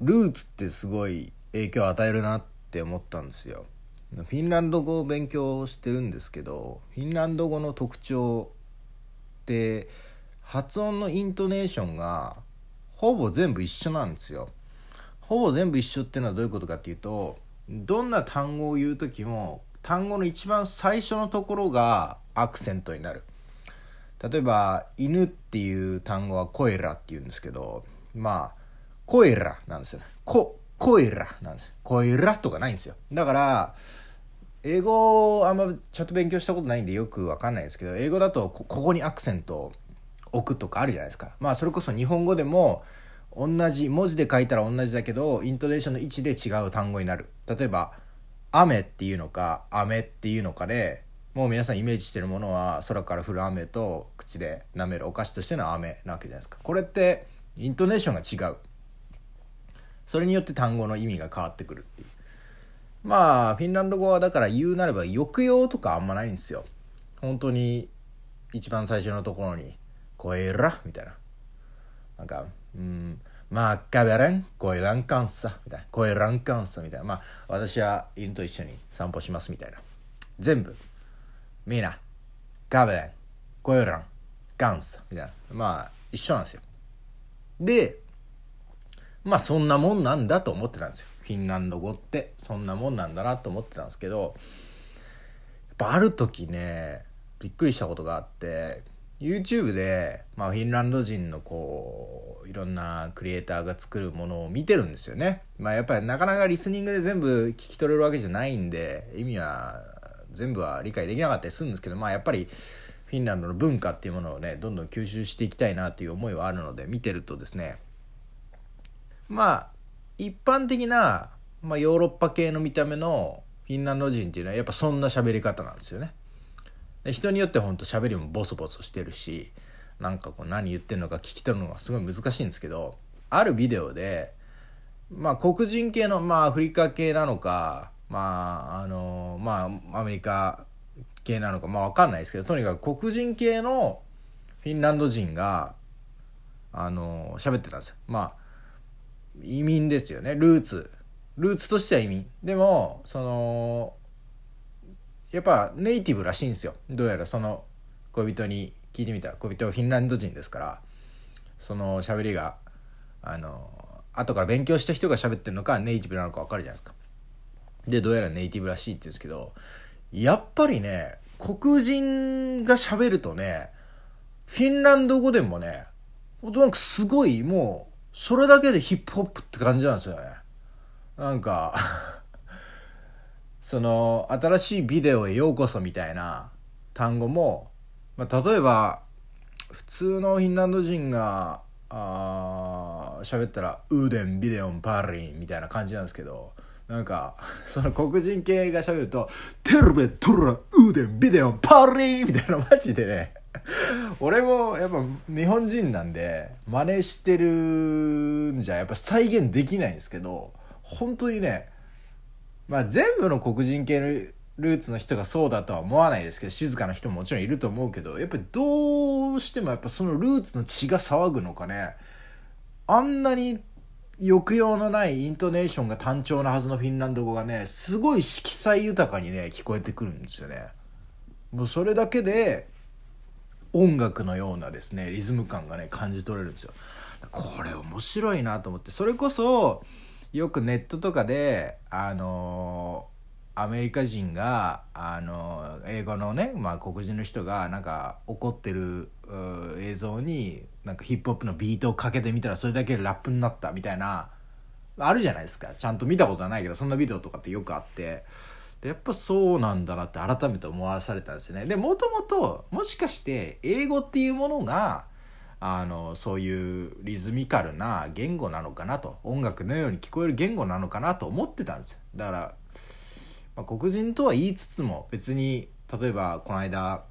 ルーツってすごい影響を与えるなって思ったんですよ。フィンランド語を勉強してるんですけどフィンランド語の特徴って発音のイントネーションがほぼ全部一緒なんですよ。ほぼ全部一緒っていうのはどういうことかっていうとどんな単語を言う時も単語の一番最初のところがアクセントになる。例えば「犬」っていう単語は「コエラ」っていうんですけどまあ「コエラ」なんですよ。ね「コ」コエラなんです。コエラとかないんですよ。だから英語あんまちゃんと勉強したことないんでよくわかんないですけど英語だとここにアクセントを置くとかあるじゃないですか。まあそれこそ日本語でも同じ文字で書いたら同じだけどイントネーションの位置で違う単語になる。例えば「雨」っていうのか「雨」っていうのかでもう皆さんイメージしてるものは空から降る雨と口で舐めるお菓子としての雨なわけじゃないですか。これってイントネーションが違う。それによって単語の意味が変わってくるっていう。まあフィンランド語はだから言うなれば抑揚とかあんまないんですよ。本当に一番最初のところに「こえら」みたいな。なんかうんまあカベレンコエランカンサみたいな。コエランカンサみたいな。まあ私は犬と一緒に散歩しますみたいな。全部みんなカベレンコエランカンサみたいな。まあ一緒なんですよ。でまあそんなもんなんだと思ってたんですよフィンランド語ってそんなもんなんだなと思ってたんですけどやっぱある時ねびっくりしたことがあって YouTube で、まあ、フィンランド人のこういろんなクリエイターが作るものを見てるんですよね。まあ、やっぱりなかなかリスニングで全部聞き取れるわけじゃないんで意味は全部は理解できなかったりするんですけど、まあ、やっぱりフィンランドの文化っていうものをねどんどん吸収していきたいなという思いはあるので見てるとですねまあ一般的な、まあ、ヨーロッパ系の見た目のフィンランド人っていうのはやっぱそんな喋り方なんですよね。で人によってほんと喋りもボソボソしてるしなんかこう何言ってるのか聞き取るのがすごい難しいんですけどあるビデオでまあ黒人系のまあアフリカ系なのかまああのまあアメリカ系なのかまあ分かんないですけどとにかく黒人系のフィンランド人があの喋ってたんですよまあ移民ですよね。ルーツ。ルーツとしては移民。でもそのやっぱネイティブらしいんですよ。どうやらその恋人に聞いてみたら。恋人はフィンランド人ですから。その喋りがあの後から勉強した人が喋ってるのかネイティブなのか分かるじゃないですか。でどうやらネイティブらしいって言うんですけどやっぱりね黒人が喋るとねフィンランド語でもねなんかすごいもうそれだけでヒップホップって感じなんですよね。なんか その新しいビデオへようこそみたいな単語も、まあ、例えば普通のフィンランド人があ喋ったら「ウーデンビデオンパーリン」みたいな感じなんですけどなんか その黒人系が喋ると「テルベトラウーデンビデオンパーリン」みたいなマジでね。俺もやっぱ日本人なんで真似してるんじゃやっぱ再現できないんですけど本当にねまあ全部の黒人系のルーツの人がそうだとは思わないですけど静かな人ももちろんいると思うけどやっぱりどうしてもやっぱそのルーツの血が騒ぐのかねあんなに抑揚のないイントネーションが単調なはずのフィンランド語がねすごい色彩豊かにね聞こえてくるんですよね。もうそれだけで音楽のようなですねリズム感がね感じ取れるんですよ。これ面白いなと思って。それこそよくネットとかであのアメリカ人があの英語のね、まあ、黒人の人がなんか怒ってる映像になんかヒップホップのビートをかけてみたらそれだけラップになったみたいなあるじゃないですか。ちゃんと見たことはないけどそんなビデオとかってよくあって。やっぱそうなんだなって改めて思わされたんですよね。でもともともしかして英語っていうものがあのそういうリズミカルな言語なのかなと音楽のように聞こえる言語なのかなと思ってたんですよだから、まあ、黒人とは言いつつも別に例えばこの間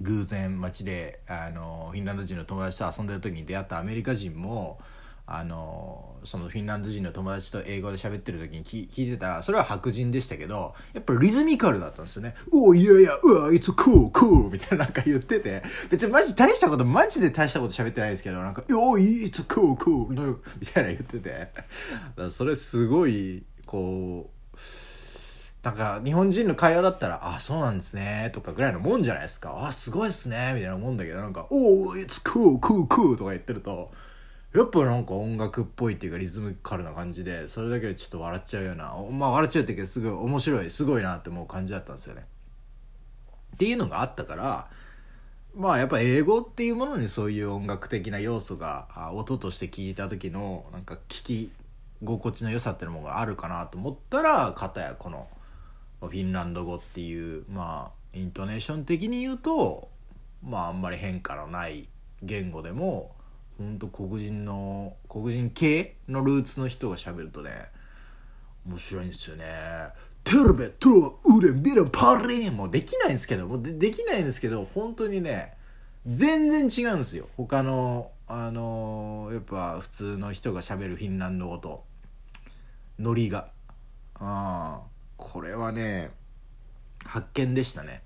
偶然街であのフィンランド人の友達と遊んでる時に出会ったアメリカ人もあのそのフィンランド人の友達と英語で喋ってる時に聞いてたらそれは白人でしたけどやっぱリズミカルだったんですよね「おいやいやうわ it's cool cool」みたいななんか言ってて。別にマジ大したことマジで大したこと喋ってないですけどなんか「おい it's cool cool」みたいな言ってて。それすごいこうなんか日本人の会話だったら「あそうなんですね」とかぐらいのもんじゃないですか「あすごいっすね」みたいなもんだけどなんか「おお it's cool cool cool」とか言ってるとやっぱなんか音楽っぽいっていうかリズムカルな感じでそれだけでちょっと笑っちゃうようなまあ笑っちゃうっていうけどすごい面白いすごいなって思う感じだったんですよね。っていうのがあったからまあやっぱ英語っていうものにそういう音楽的な要素が音として聞いた時のなんか聞き心地の良さっていうのがあるかなと思ったら片やこのフィンランド語っていうまあイントネーション的に言うとまああんまり変化のない言語でもほんと黒人の黒人系のルーツの人が喋るとね面白いんですよね。テレベトロウレビラパリンもうできないんですけどもうでできないんですけど本当にね全然違うんですよ。他のあのー、やっぱ普通の人がしゃべるフィンランド語とノリが。あこれはね発見でしたね。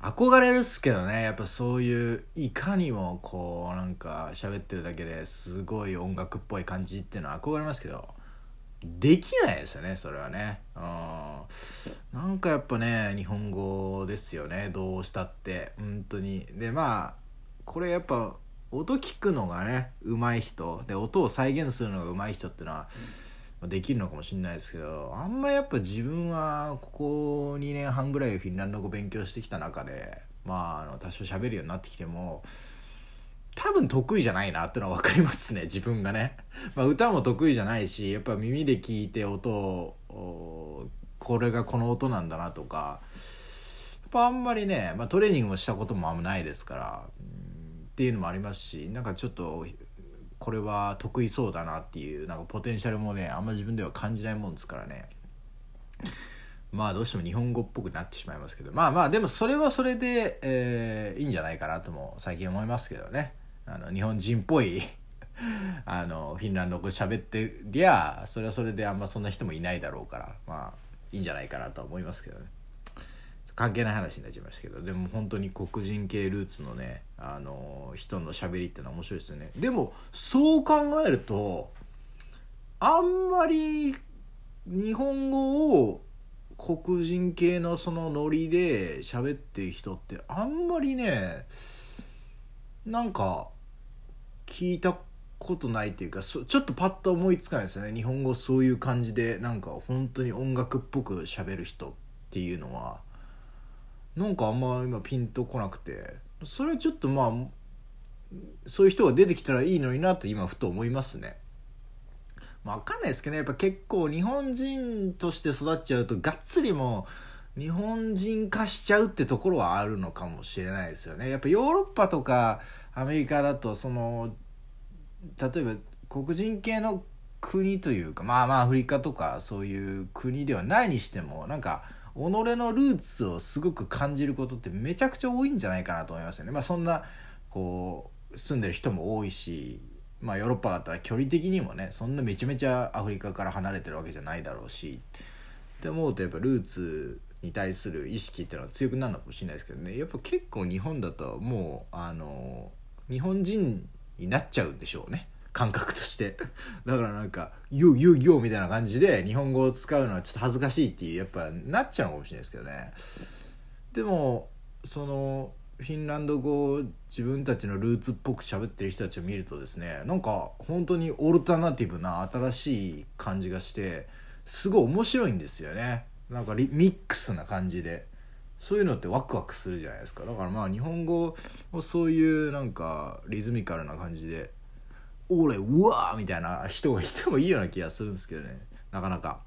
憧れるっすけどね。やっぱそういういかにもこうなんか喋ってるだけですごい音楽っぽい感じっていうのは憧れますけど。できないですよねそれはね。うん。なんかやっぱね日本語ですよね。どうしたって。本当に。でまあこれやっぱ音聞くのがね上手い人。で音を再現するのが上手い人っていうのは、できるのかもしれないですけどあんまやっぱ自分はここ2年半ぐらいフィンランド語勉強してきた中でまああの多少喋るようになってきても多分得意じゃないなってのは分かりますね自分がね、まあ、歌も得意じゃないしやっぱ耳で聞いて音をこれがこの音なんだなとかやっぱあんまりね、まあ、トレーニングをしたこともあんまないですからっていうのもありますしなんかちょっとこれは得意そうだなっていうなんかポテンシャルもねあんま自分では感じないもんですからね。まあどうしても日本語っぽくなってしまいますけど。まあまあでもそれはそれで、えー、いいんじゃないかなとも最近思いますけどね。あの日本人っぽい あのフィンランド語喋ってりゃそれはそれであんまそんな人もいないだろうからまあいいんじゃないかなと思いますけどね。関係ない話になっちゃいましたけどでも本当に黒人系ルーツのねあの人のしゃべりってのは面白いですよね。でもそう考えるとあんまり日本語を黒人系のそのノリで喋ってる人ってあんまりねなんか聞いたことないっていうかちょっとパッと思いつかないですよね。日本語そういう感じでなんか本当に音楽っぽく喋る人っていうのは。なんかあんま今ピンとこなくてそれちょっとまあそういう人が出てきたらいいのになと今ふと思いますね。まあ、分かんないですけどねやっぱ結構日本人として育っちゃうとがっつりもう日本人化しちゃうってところはあるのかもしれないですよね。やっぱヨーロッパとかアメリカだとその例えば黒人系の国というかまあまあアフリカとかそういう国ではないにしてもなんか己のルーツをすごく感じることってめちゃくちゃ多いんじゃないかなと思いますよね。まあ、そんなこう住んでる人も多いし、まあ、ヨーロッパだったら距離的にもねそんなめちゃめちゃアフリカから離れてるわけじゃないだろうしって思うとやっぱルーツに対する意識っていうのは強くなるのかもしれないですけどねやっぱ結構日本だともうあの日本人になっちゃうんでしょうね。感覚として。だからなんか「よよよ」みたいな感じで日本語を使うのはちょっと恥ずかしいっていうやっぱなっちゃうのかもしれないですけどね。でもそのフィンランド語を自分たちのルーツっぽく喋ってる人たちを見るとですねなんか本当にオルタナティブな新しい感じがしてすごい面白いんですよね。なんかミックスな感じで。そういうのってワクワクするじゃないですか。だからまあ日本語をそういうなんかリズミカルな感じで俺うわーみたいな人がいてもいいような気がするんですけどね。なかなか。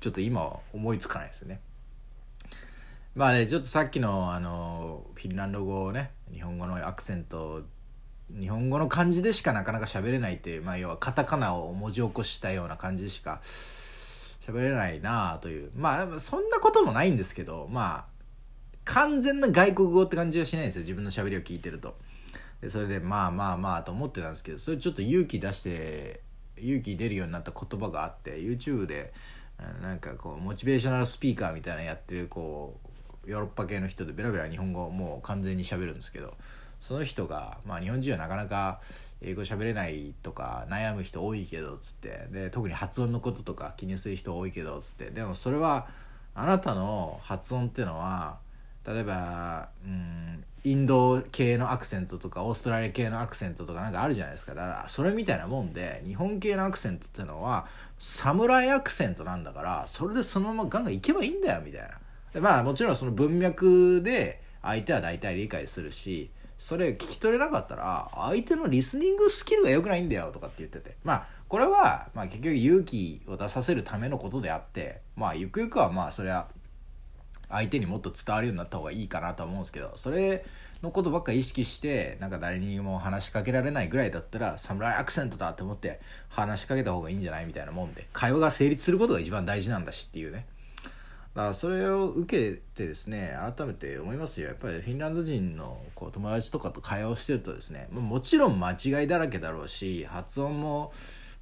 ちょっと今は思いつかないですよね。まあねちょっとさっきのあのフィンランド語をね日本語のアクセント日本語の漢字でしかなかなか喋れないっていう、まあ、要はカタカナを文字起こしたような感じしか喋れないなあという。まあそんなこともないんですけどまあ完全な外国語って感じはしないんですよ自分の喋りを聞いてると。でそれでまあまあまあと思ってたんですけどそれちょっと勇気出して勇気出るようになった言葉があって YouTube でなんかこうモチベーショナルスピーカーみたいなやってるこうヨーロッパ系の人でベラベラ日本語もう完全にしゃべるんですけどその人が、まあ、日本人はなかなか英語喋れないとか悩む人多いけどっつってで特に発音のこととか気にする人多いけどっつってでもそれはあなたの発音ってのは例えばうんインド系のアクセントとかオーストラリア系のアクセントとかなんかあるじゃないですか。だからそれみたいなもんで日本系のアクセントっていうのは侍アクセントなんだからそれでそのままガンガンいけばいいんだよみたいな。でまあもちろんその文脈で相手は大体理解するしそれ聞き取れなかったら相手のリスニングスキルが良くないんだよとかって言ってて。まあこれはまあ結局勇気を出させるためのことであってまあゆくゆくはまあそれは相手にもっと伝わるようになった方がいいかなとは思うんですけどそれのことばっか意識してなんか誰にも話しかけられないぐらいだったら侍アクセントだって思って話しかけた方がいいんじゃないみたいなもんで会話が成立することが一番大事なんだしっていうね。だからそれを受けてですね改めて思いますよ。やっぱりフィンランド人のこう友達とかと会話をしてるとですねもちろん間違いだらけだろうし発音も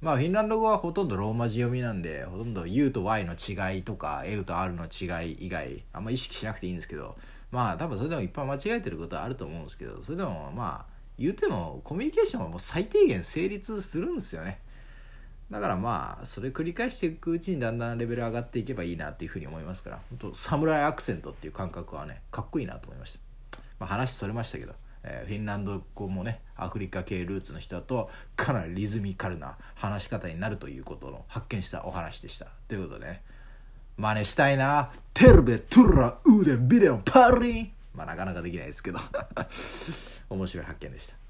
まあフィンランド語はほとんどローマ字読みなんでほとんど U と Y の違いとか L と R の違い以外あんま意識しなくていいんですけどまあ多分それでもいっぱい間違えてることはあると思うんですけどそれでもまあ言うてもコミュニケーションはもう最低限成立するんですよね。だからまあそれ繰り返していくうちにだんだんレベル上がっていけばいいなっていうふうに思いますから本当サムライアクセントっていう感覚はねかっこいいなと思いました、まあ、話それましたけど。えー、フィンランド語もねアフリカ系ルーツの人だとかなりリズミカルな話し方になるということの発見したお話でしたということでね真似したいなテルベトゥラウーデンビデオパリンまあなかなかできないですけど。面白い発見でした。